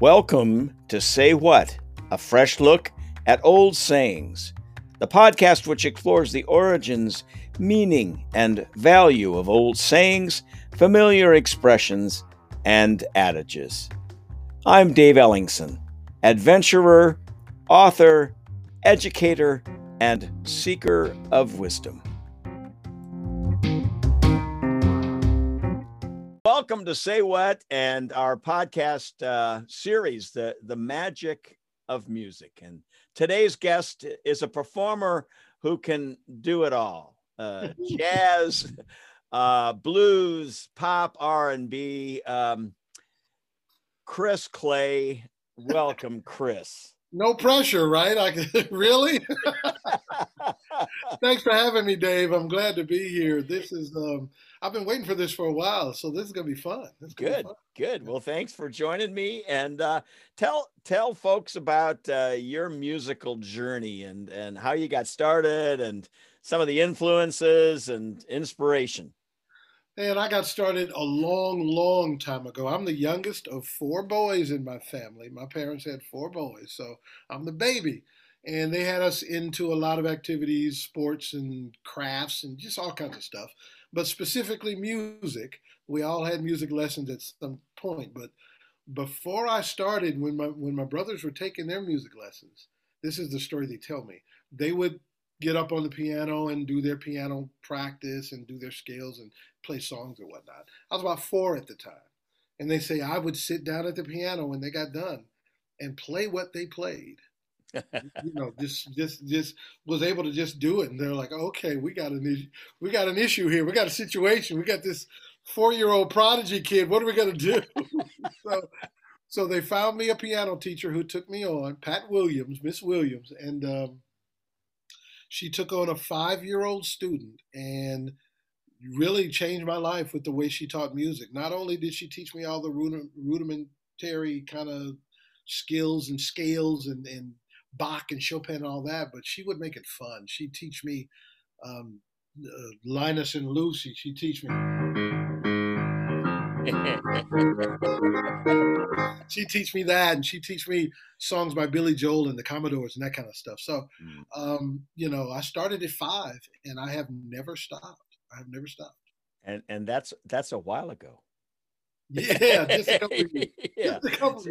Welcome to Say What, a fresh look at old sayings, the podcast which explores the origins, meaning, and value of old sayings, familiar expressions, and adages. I'm Dave Ellingson, adventurer, author, educator, and seeker of wisdom. Welcome to Say What and our podcast uh, series, the the magic of music. And today's guest is a performer who can do it all: uh, jazz, uh, blues, pop, R and B. Um, Chris Clay, welcome, Chris. No pressure, right? I can really. Thanks for having me, Dave. I'm glad to be here. This is um, I've been waiting for this for a while, so this is gonna be fun. Good, be fun. good. Well, thanks for joining me, and uh, tell tell folks about uh, your musical journey and and how you got started, and some of the influences and inspiration. And I got started a long, long time ago. I'm the youngest of four boys in my family. My parents had four boys, so I'm the baby. And they had us into a lot of activities, sports and crafts, and just all kinds of stuff but specifically music. We all had music lessons at some point, but before I started, when my when my brothers were taking their music lessons, this is the story they tell me. They would get up on the piano and do their piano practice and do their scales and play songs or whatnot. I was about four at the time. And they say I would sit down at the piano when they got done and play what they played you know, just just just was able to just do it, and they're like, okay, we got an we got an issue here, we got a situation, we got this four-year-old prodigy kid. What are we gonna do? so, so they found me a piano teacher who took me on, Pat Williams, Miss Williams, and um, she took on a five-year-old student and really changed my life with the way she taught music. Not only did she teach me all the rudimentary kind of skills and scales and, and Bach and Chopin and all that, but she would make it fun. She'd teach me um, uh, Linus and Lucy. She'd teach me. she'd teach me that, and she'd teach me songs by Billy Joel and the Commodores and that kind of stuff. So, mm. um, you know, I started at five, and I have never stopped. I have never stopped. And and that's that's a while ago. Yeah, just a couple yeah. Just a couple.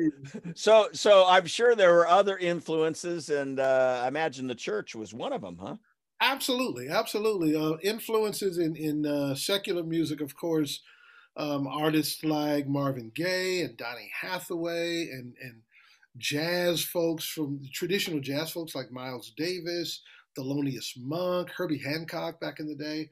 So, so I'm sure there were other influences, and uh, I imagine the church was one of them, huh? Absolutely, absolutely. Uh, influences in in uh, secular music, of course. Um, artists like Marvin Gaye and Donny Hathaway, and and jazz folks from traditional jazz folks like Miles Davis, Thelonious Monk, Herbie Hancock back in the day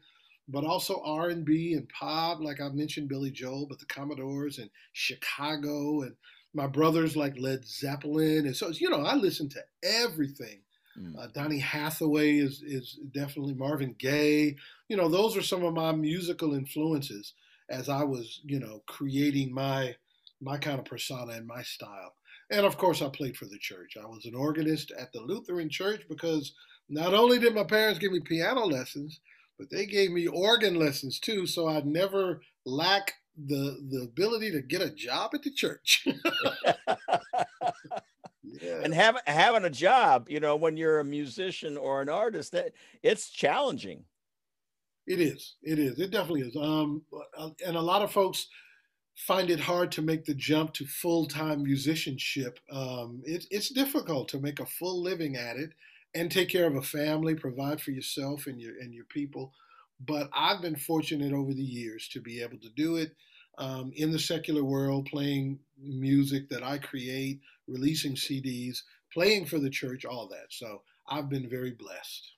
but also R&B and pop, like I mentioned Billy Joel, but the Commodores and Chicago and my brothers like Led Zeppelin. And so, you know, I listen to everything. Mm. Uh, Donny Hathaway is, is definitely Marvin Gaye. You know, those are some of my musical influences as I was, you know, creating my my kind of persona and my style. And of course, I played for the church. I was an organist at the Lutheran church because not only did my parents give me piano lessons, but they gave me organ lessons too, so I'd never lack the the ability to get a job at the church. yeah. And having having a job, you know, when you're a musician or an artist, that it's challenging. It is. It is. It definitely is. Um, and a lot of folks find it hard to make the jump to full time musicianship. Um, it, it's difficult to make a full living at it and take care of a family, provide for yourself and your and your people. But I've been fortunate over the years to be able to do it um, in the secular world, playing music that I create, releasing CDs, playing for the church, all that. So I've been very blessed.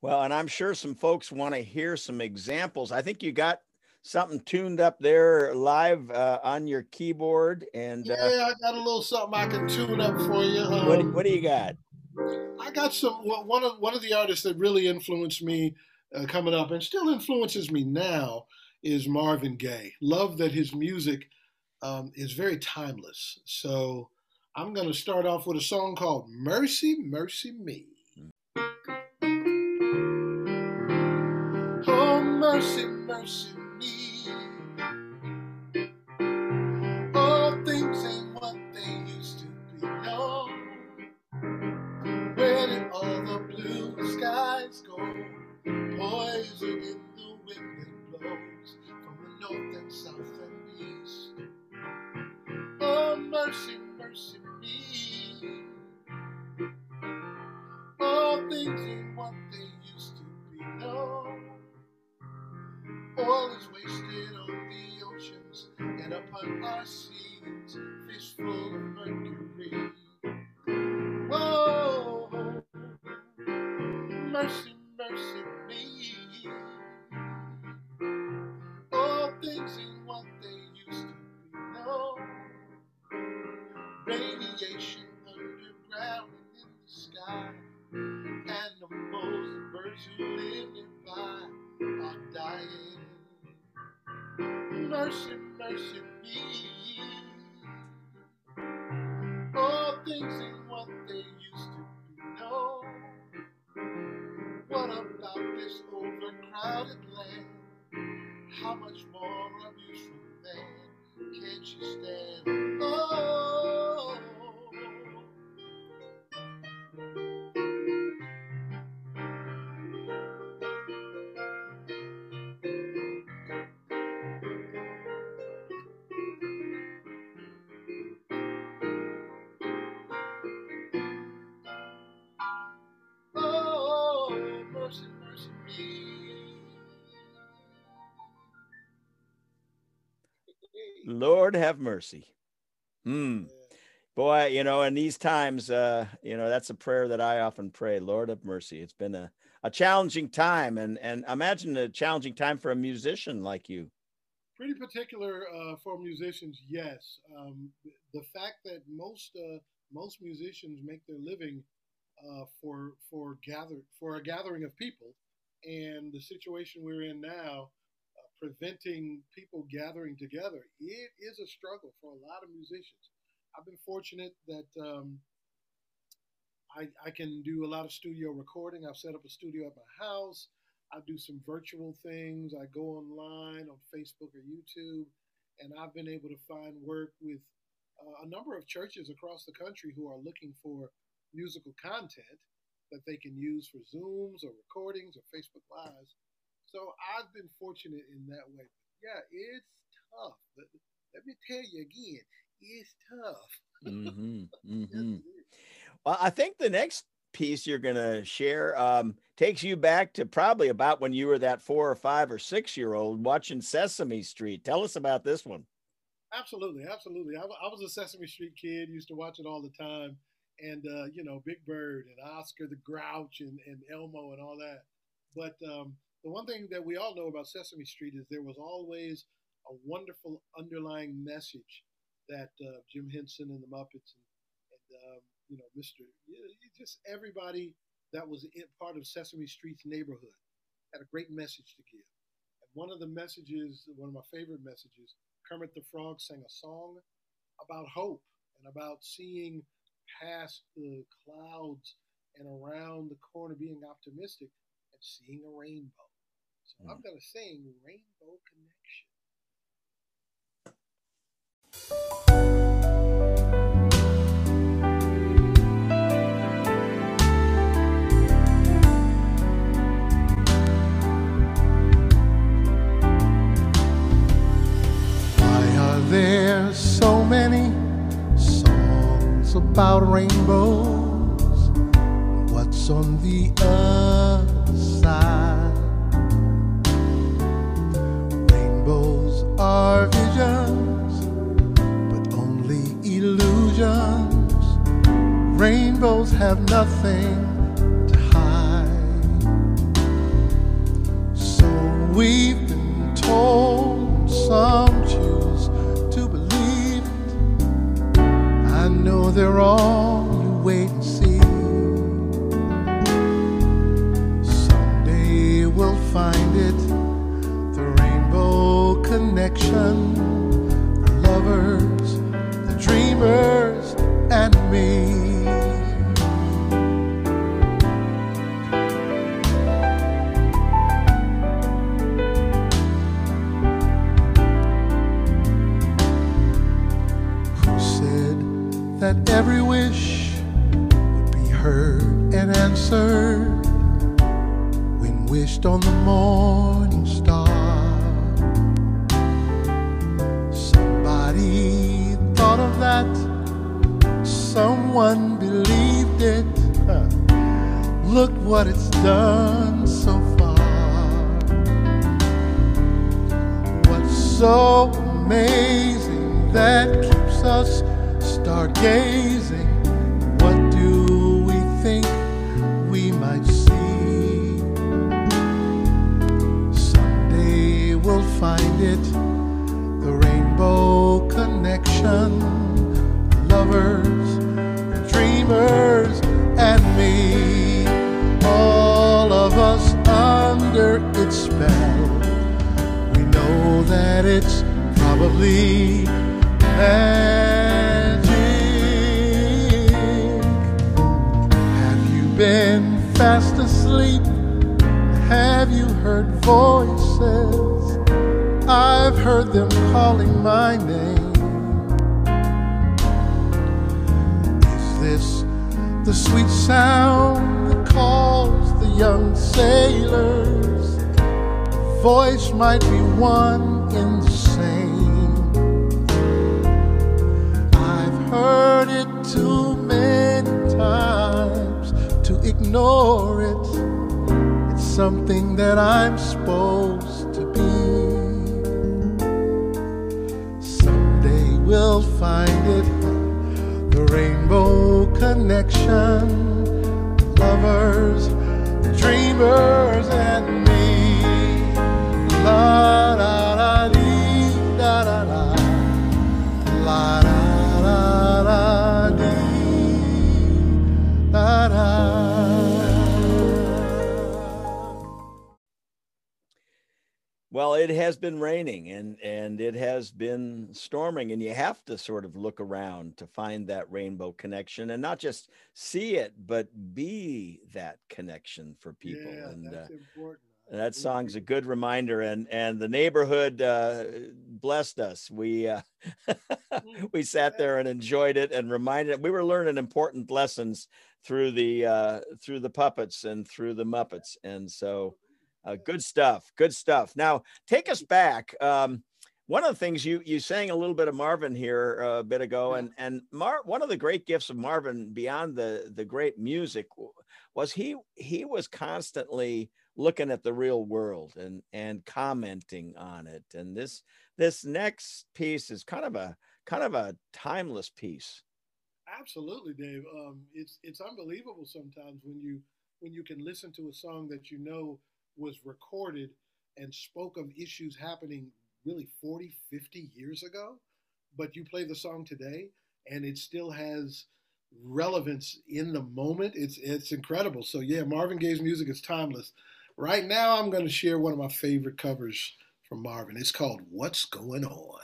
Well, and I'm sure some folks want to hear some examples. I think you got something tuned up there live uh, on your keyboard, and uh, yeah, I got a little something I can tune up for you. Um, what, what do you got? I got some one of one of the artists that really influenced me uh, coming up and still influences me now is Marvin Gaye. Love that his music um, is very timeless. So I'm going to start off with a song called "Mercy, Mercy Me." Oh, mercy, mercy me. Mercy, mercy me. All things ain't what they used to be. No. What about this overcrowded land? How much more abuse from man can't you stand? Lord have mercy. Hmm. Boy, you know, in these times, uh, you know, that's a prayer that I often pray. Lord have mercy. It's been a, a challenging time, and and imagine a challenging time for a musician like you. Pretty particular uh, for musicians, yes. Um, the fact that most uh, most musicians make their living uh, for for gather for a gathering of people, and the situation we're in now, preventing people gathering together, it is a struggle for a lot of musicians. I've been fortunate that um, I, I can do a lot of studio recording. I've set up a studio at my house. I do some virtual things. I go online on Facebook or YouTube, and I've been able to find work with uh, a number of churches across the country who are looking for musical content that they can use for Zooms or recordings or Facebook Lives. So I've been fortunate in that way. Yeah, it's tough. Let, let me tell you again, it's tough. Mm-hmm, mm-hmm. it. Well, I think the next piece you're going to share um, takes you back to probably about when you were that four or five or six year old watching Sesame Street. Tell us about this one. Absolutely, absolutely. I, I was a Sesame Street kid, used to watch it all the time. And, uh, you know, Big Bird and Oscar the Grouch and, and Elmo and all that. But um, the one thing that we all know about Sesame Street is there was always a wonderful underlying message that uh, Jim Henson and the Muppets and, and um, you know, Mr. Just everybody that was part of Sesame Street's neighborhood had a great message to give. And one of the messages, one of my favorite messages, Kermit the Frog sang a song about hope and about seeing past the clouds and around the corner, being optimistic and seeing a rainbow. So I'm mm. going to sing Rainbow Connection. Why are there so many songs about rainbows? What's on the other side? Are visions, but only illusions. Rainbows have nothing to hide. So we've been told some choose to believe it. I know they're you wait and see. Someday we'll find it, connection. It's probably magic. Have you been fast asleep? Have you heard voices? I've heard them calling my name. Is this the sweet sound that calls the young sailors? Voice might be one in the same. I've heard it too many times to ignore it. It's something that I'm supposed to be. Someday we'll find it, the rainbow connection. Lovers, dreamers, and me. La da Well, it has been raining and and it has been storming, and you have to sort of look around to find that rainbow connection, and not just see it, but be that connection for people. Yeah, and that's uh, important. that song's a good reminder, and and the neighborhood uh, blessed us. We uh, we sat there and enjoyed it, and reminded we were learning important lessons through the uh, through the puppets and through the Muppets, and so uh, good stuff, good stuff. Now take us back. Um, one of the things you you sang a little bit of Marvin here uh, a bit ago, and and Mar one of the great gifts of Marvin beyond the the great music was he he was constantly looking at the real world and and commenting on it. And this this next piece is kind of a kind of a timeless piece. Absolutely, Dave. Um, it's it's unbelievable sometimes when you when you can listen to a song that you know was recorded and spoke of issues happening really 40, 50 years ago, but you play the song today and it still has relevance in the moment. It's it's incredible. So yeah, Marvin Gaye's music is timeless. Right now, I'm going to share one of my favorite covers from Marvin. It's called "What's Going On."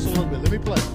Just a little bit. Let me play.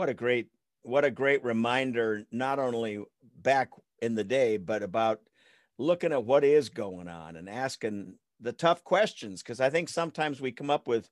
What a great what a great reminder not only back in the day but about looking at what is going on and asking the tough questions because I think sometimes we come up with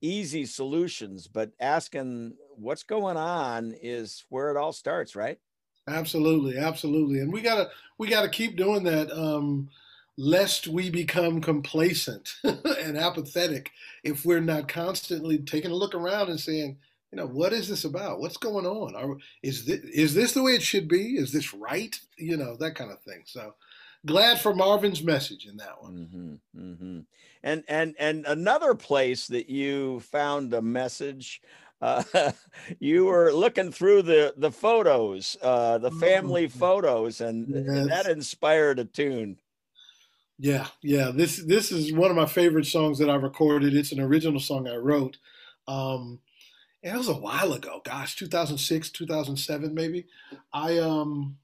easy solutions but asking what's going on is where it all starts, right? Absolutely, absolutely, and we gotta we gotta keep doing that, um, lest we become complacent and apathetic if we're not constantly taking a look around and saying, you know, what is this about? What's going on? Are, is this is this the way it should be? Is this right? You know, that kind of thing. So glad for Marvin's message in that one. hmm hmm And and and another place that you found a message. Uh, you were looking through the the photos, uh, the family photos, and Yes. that inspired a tune. Yeah, yeah. This this is one of my favorite songs that I recorded. It's an original song I wrote. Um, and it was a while ago. Gosh, 2006, 2007 maybe. I um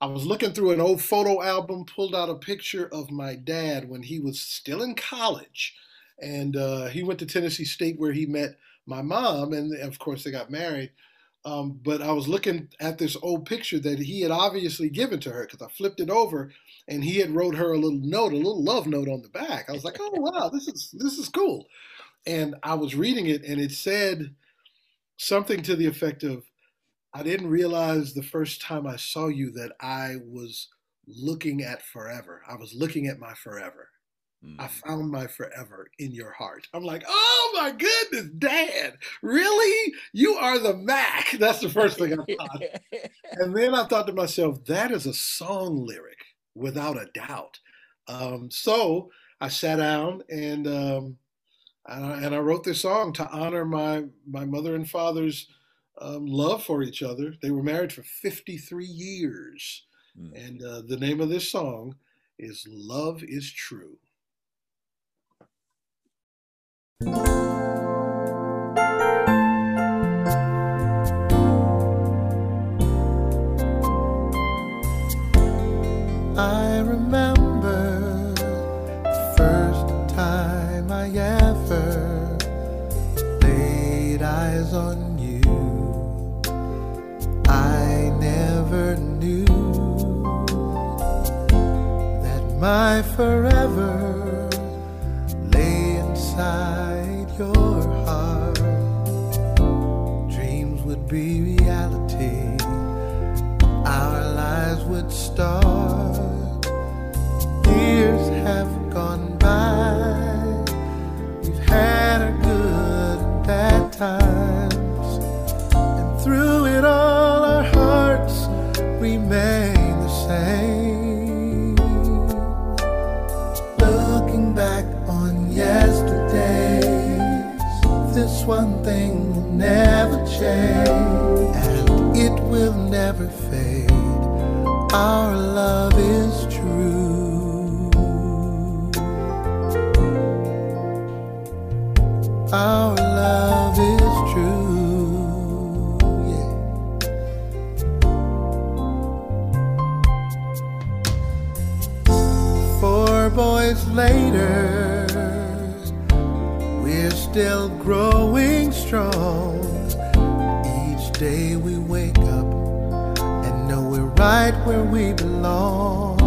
I was looking through an old photo album, pulled out a picture of my dad when he was still in college. And uh, he went to Tennessee State where he met my mom, and of course they got married. Um, but I was looking at this old picture that he had obviously given to her because I flipped it over, and he had wrote her a little note, a little love note on the back. I was like, "Oh wow, this is this is cool." And I was reading it, and it said something to the effect of, "I didn't realize the first time I saw you that I was looking at forever. I was looking at my forever." Mm. I found my forever in your heart. I'm like, oh my goodness, Dad, really? You are the Mac. That's the first thing I thought. and then I thought to myself, that is a song lyric without a doubt. Um, so I sat down and um, and, I, and I wrote this song to honor my my mother and father's um, love for each other. They were married for 53 years, Mm. and uh, the name of this song is "Love Is True." Our love is true. Yeah. Four boys later, we're still growing strong. Each day we wake up and know we're right where we belong.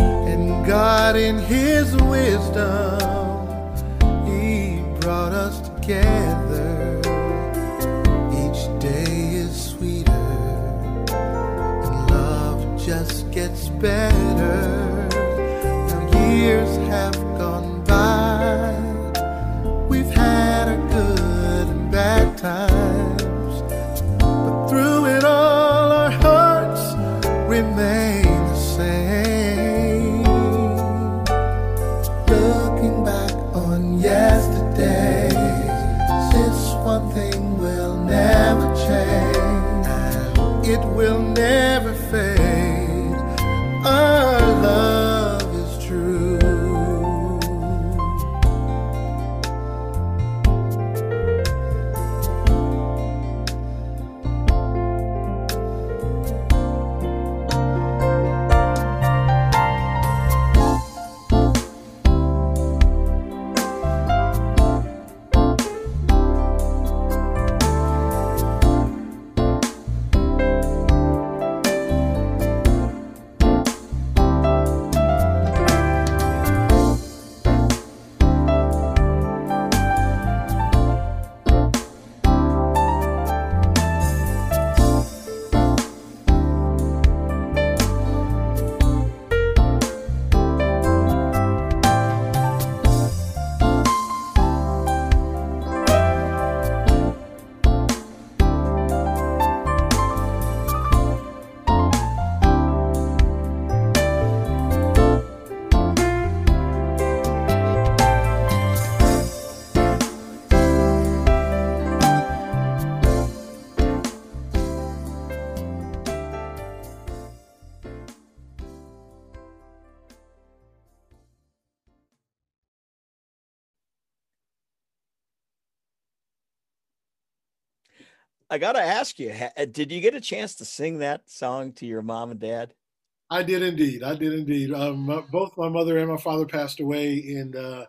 And God, in His wisdom, together. Each day is sweeter and love just gets better. I got to ask you, did you get a chance to sing that song to your mom and dad? I did indeed. I did indeed. Um, both my mother and my father passed away in uh,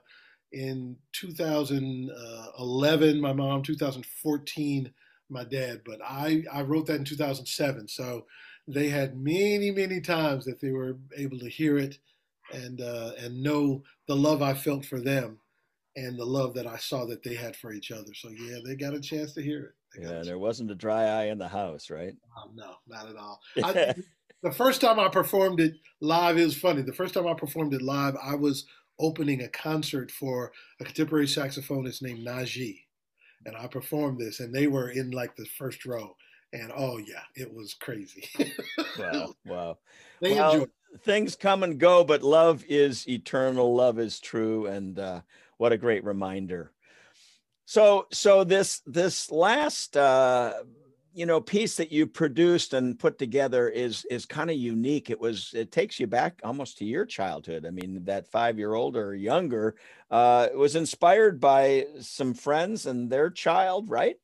in 2011. My mom, 2014. My dad, but I I wrote that in 2007. So they had many many times that they were able to hear it and uh, and know the love I felt for them and the love that I saw that they had for each other. So yeah, they got a chance to hear it. Yeah, there wasn't a dry eye in the house, right? Um, no, not at all. I, the first time I performed it live is funny. The first time I performed it live, I was opening a concert for a contemporary saxophonist named Najee, and I performed this, and they were in like the first row, and oh yeah, it was crazy. wow, wow. they well, enjoyed. things come and go, but love is eternal. Love is true, and uh, what a great reminder. So, so this this last uh, you know piece that you produced and put together is is kind of unique. It was it takes you back almost to your childhood. I mean, that five year old or younger uh, was inspired by some friends and their child, right?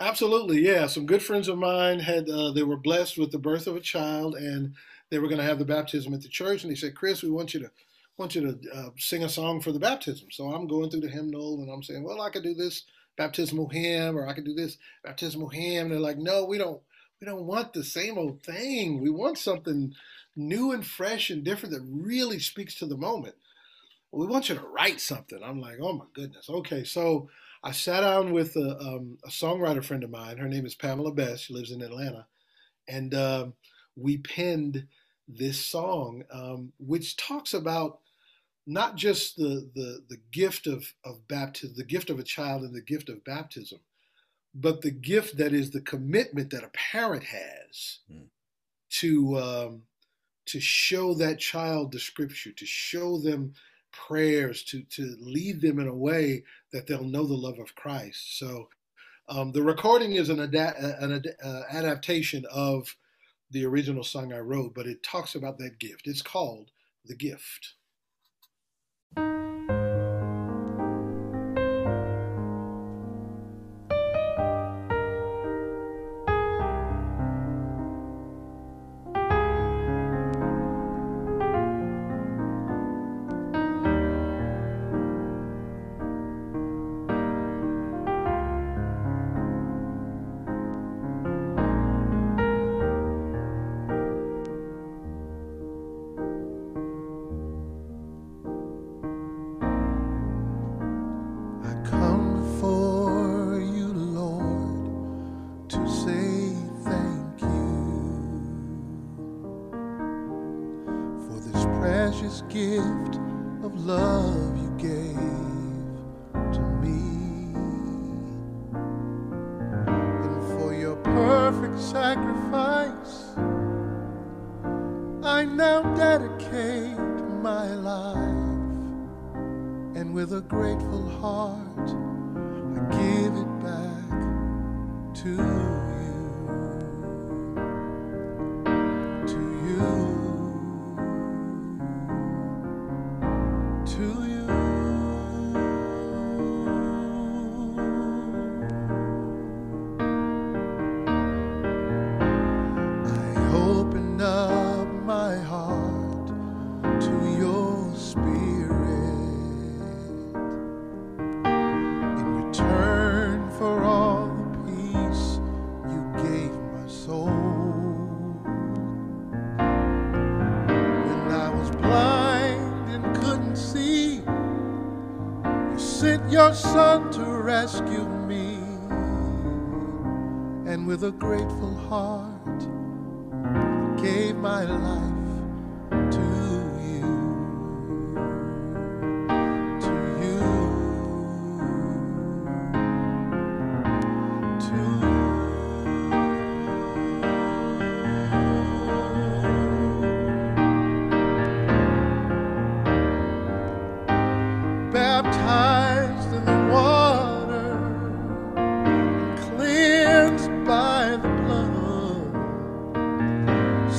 Absolutely, yeah. Some good friends of mine had uh, they were blessed with the birth of a child, and they were going to have the baptism at the church. And they said, "Chris, we want you to want you to uh, sing a song for the baptism." So I'm going through the hymnal, and I'm saying, "Well, I could do this baptismal hymn, or I could do this baptismal hymn." And they're like, "No, we don't. We don't want the same old thing. We want something new and fresh and different that really speaks to the moment." we want you to write something. I'm like, oh my goodness. Okay. So I sat down with a, um, a, songwriter friend of mine. Her name is Pamela Best. She lives in Atlanta, and um, we penned this song, um, which talks about not just the the the gift of of baptism, the gift of a child, and the gift of baptism, but the gift that is the commitment that a parent has mm. to um, to show that child the scripture, to show them prayers, to to lead them in a way that they'll know the love of Christ. So um, the recording is an, ada- an ad- uh, adaptation of the original song I wrote, but it talks about that gift. It's called The Gift.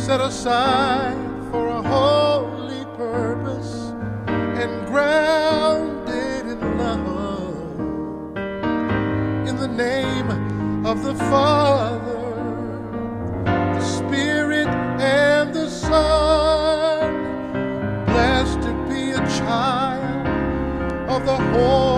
Aside for a holy purpose and grounded in love. In the name of the Father, the Spirit, and the Son, blessed to be a child of the Holy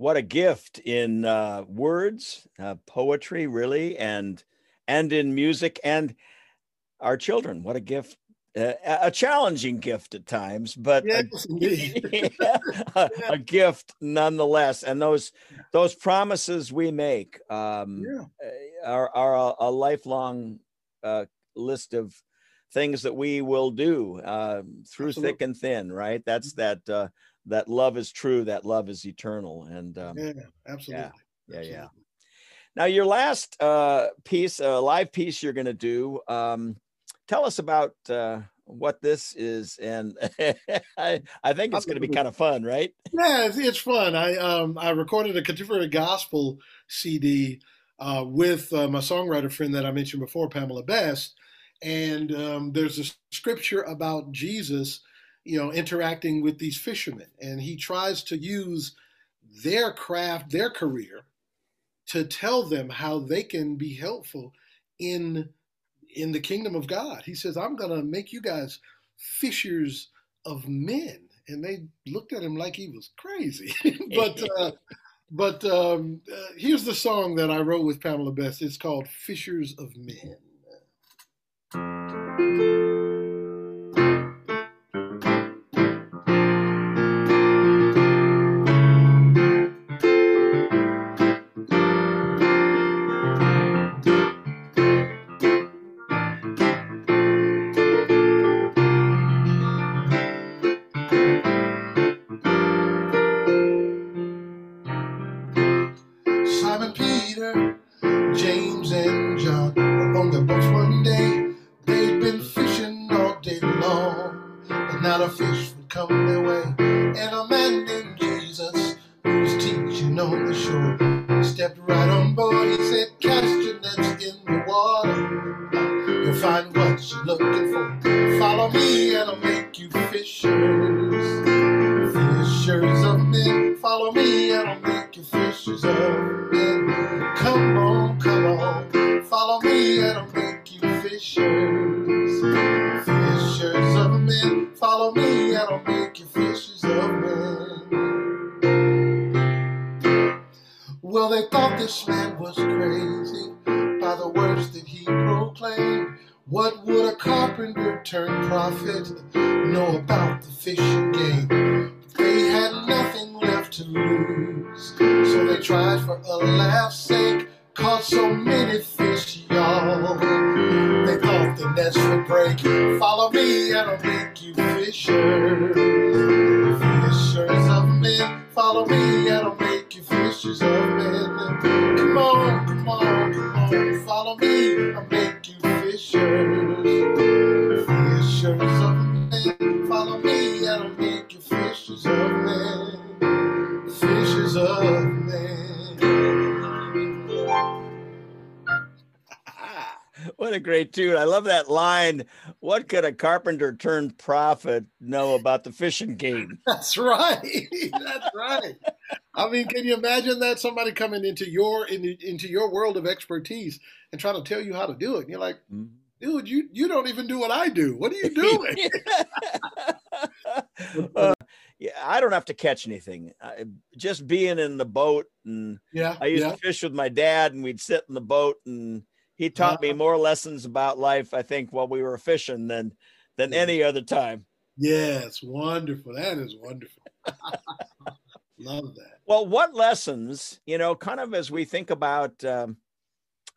what a gift in uh, words, uh, poetry, really, and and in music, and our children. What a gift uh, a challenging gift at times, but yes, a, a, a, gift nonetheless. And those those promises we make um, yeah. Uh, are, are a, a lifelong uh, list of things that we will do uh, through Absolutely. thick and thin. Right? That's mm-hmm. that uh, that love is true. That love is eternal. And um, yeah, absolutely. Yeah, yeah, absolutely. yeah. Now, your last uh, piece, a live piece you're going to do. Um, tell us about uh, what this is, and I, I think it's going to be kind of fun, right? Yeah, it's, it's fun. I um, I recorded a contemporary gospel CD uh, with uh, my songwriter friend that I mentioned before, Pamela Best, and um, there's a scripture about Jesus, you know, interacting with these fishermen, and he tries to use their craft, their career, to tell them how they can be helpful in in the kingdom of God. He says, I'm going to make you guys fishers of men. And they looked at him like he was crazy. but uh, but um, uh, here's the song that I wrote with Pamela Best. It's called Fishers of Men. out of fish would come their way. And I'm great tune. I love that line. What could a carpenter turned prophet know about the fishing game? That's right. That's right. I mean, can you imagine that somebody coming into your in, into your world of expertise and trying to tell you how to do it? And you're like, mm-hmm. dude, you you don't even do what I do. What are you doing? uh, yeah, I don't have to catch anything. I, just being in the boat and yeah, I used yeah. to fish with my dad, and we'd sit in the boat and he taught me more lessons about life, I think, while we were fishing than than any other time. Yes, wonderful. That is wonderful. Love that. Well, what lessons, you know, kind of as we think about, um,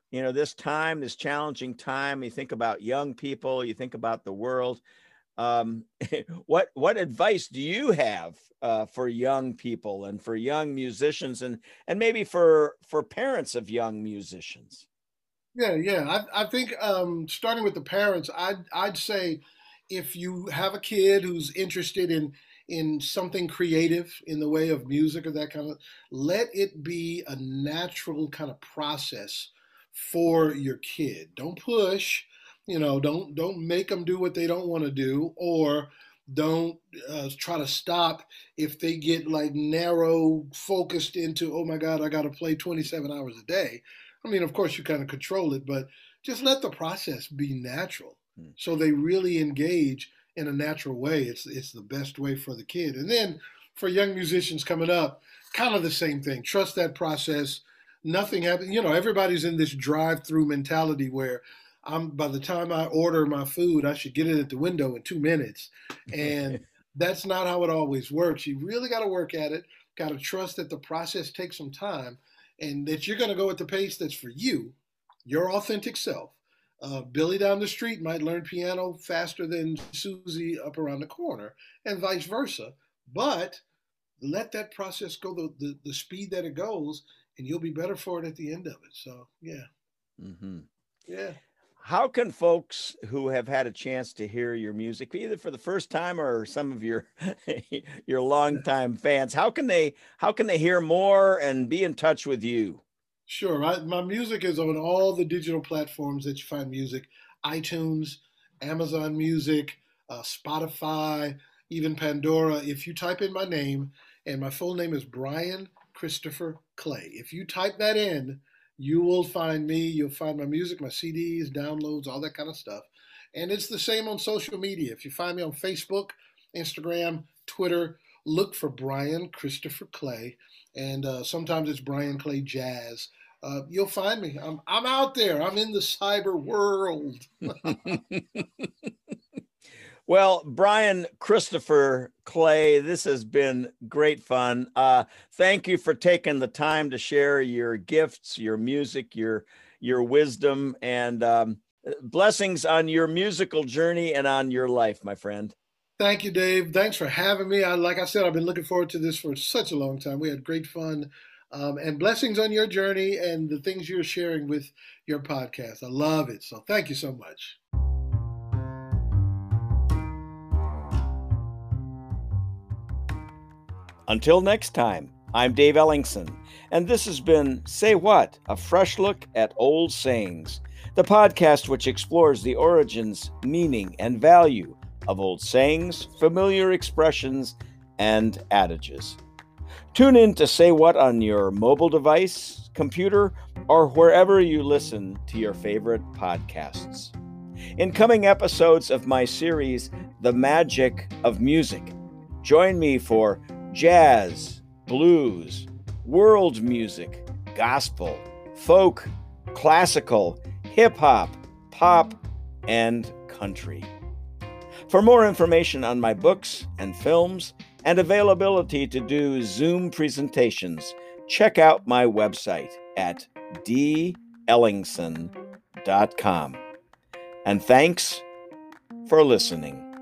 you know, this time, this challenging time, you think about young people, you think about the world. Um, what what advice do you have uh, for young people and for young musicians and and maybe for for parents of young musicians? Yeah, yeah. I, I think um, starting with the parents, I'd I'd say if you have a kid who's interested in in something creative in the way of music or that kind of, let it be a natural kind of process for your kid. Don't push, you know. Don't don't make them do what they don't want to do, or don't uh, try to stop if they get like narrow focused into oh my god i got to play 27 hours a day I mean, of course, you kind of control it, but just let the process be natural. Hmm. So they really engage in a natural way. It's it's the best way for the kid. And then for young musicians coming up, kind of the same thing. Trust that process. Nothing happens. You know, everybody's in this drive-through mentality where I'm by the time I order my food, I should get it at the window in two minutes. And that's not how it always works. You really got to work at it, got to trust that the process takes some time and that you're going to go at the pace that's for you, your authentic self. Uh, Billy down the street might learn piano faster than Susie up around the corner, and vice versa. But let that process go the, the, the speed that it goes, and you'll be better for it at the end of it. So, yeah. Mm-hmm. Yeah. How can folks who have had a chance to hear your music, either for the first time or some of your your longtime fans, how can they how can they hear more and be in touch with you? Sure. I, my music is on all the digital platforms that you find music: iTunes, Amazon Music, uh, Spotify, even Pandora. If you type in my name, and my full name is Brian Christopher Clay. If you type that in, you will find me. You'll find my music, my CDs, downloads, all that kind of stuff. And it's the same on social media. If you find me on Facebook, Instagram, Twitter, look for Brian Christopher Clay. And uh, sometimes it's Brian Clay Jazz. Uh, you'll find me. I'm, I'm out there. I'm in the cyber world. Well, Brian Christopher Clay, this has been great fun. Uh, thank you for taking the time to share your gifts, your music, your your wisdom, and um, blessings on your musical journey and on your life, my friend. Thank you, Dave. Thanks for having me. I, like I said, I've been looking forward to this for such a long time. We had great fun. Um, and blessings on your journey and the things you're sharing with your podcast. I love it. So thank you so much. Until next time, I'm Dave Ellingson, and this has been Say What? A fresh look at old sayings, the podcast which explores the origins, meaning, and value of old sayings, familiar expressions, and adages. Tune in to Say What on your mobile device, computer, or wherever you listen to your favorite podcasts. In coming episodes of my series, The Magic of Music, join me for jazz, blues, world music, gospel, folk, classical, hip hop, pop, and country. For more information on my books and films and availability to do Zoom presentations, check out my website at dellingson.com. And thanks for listening.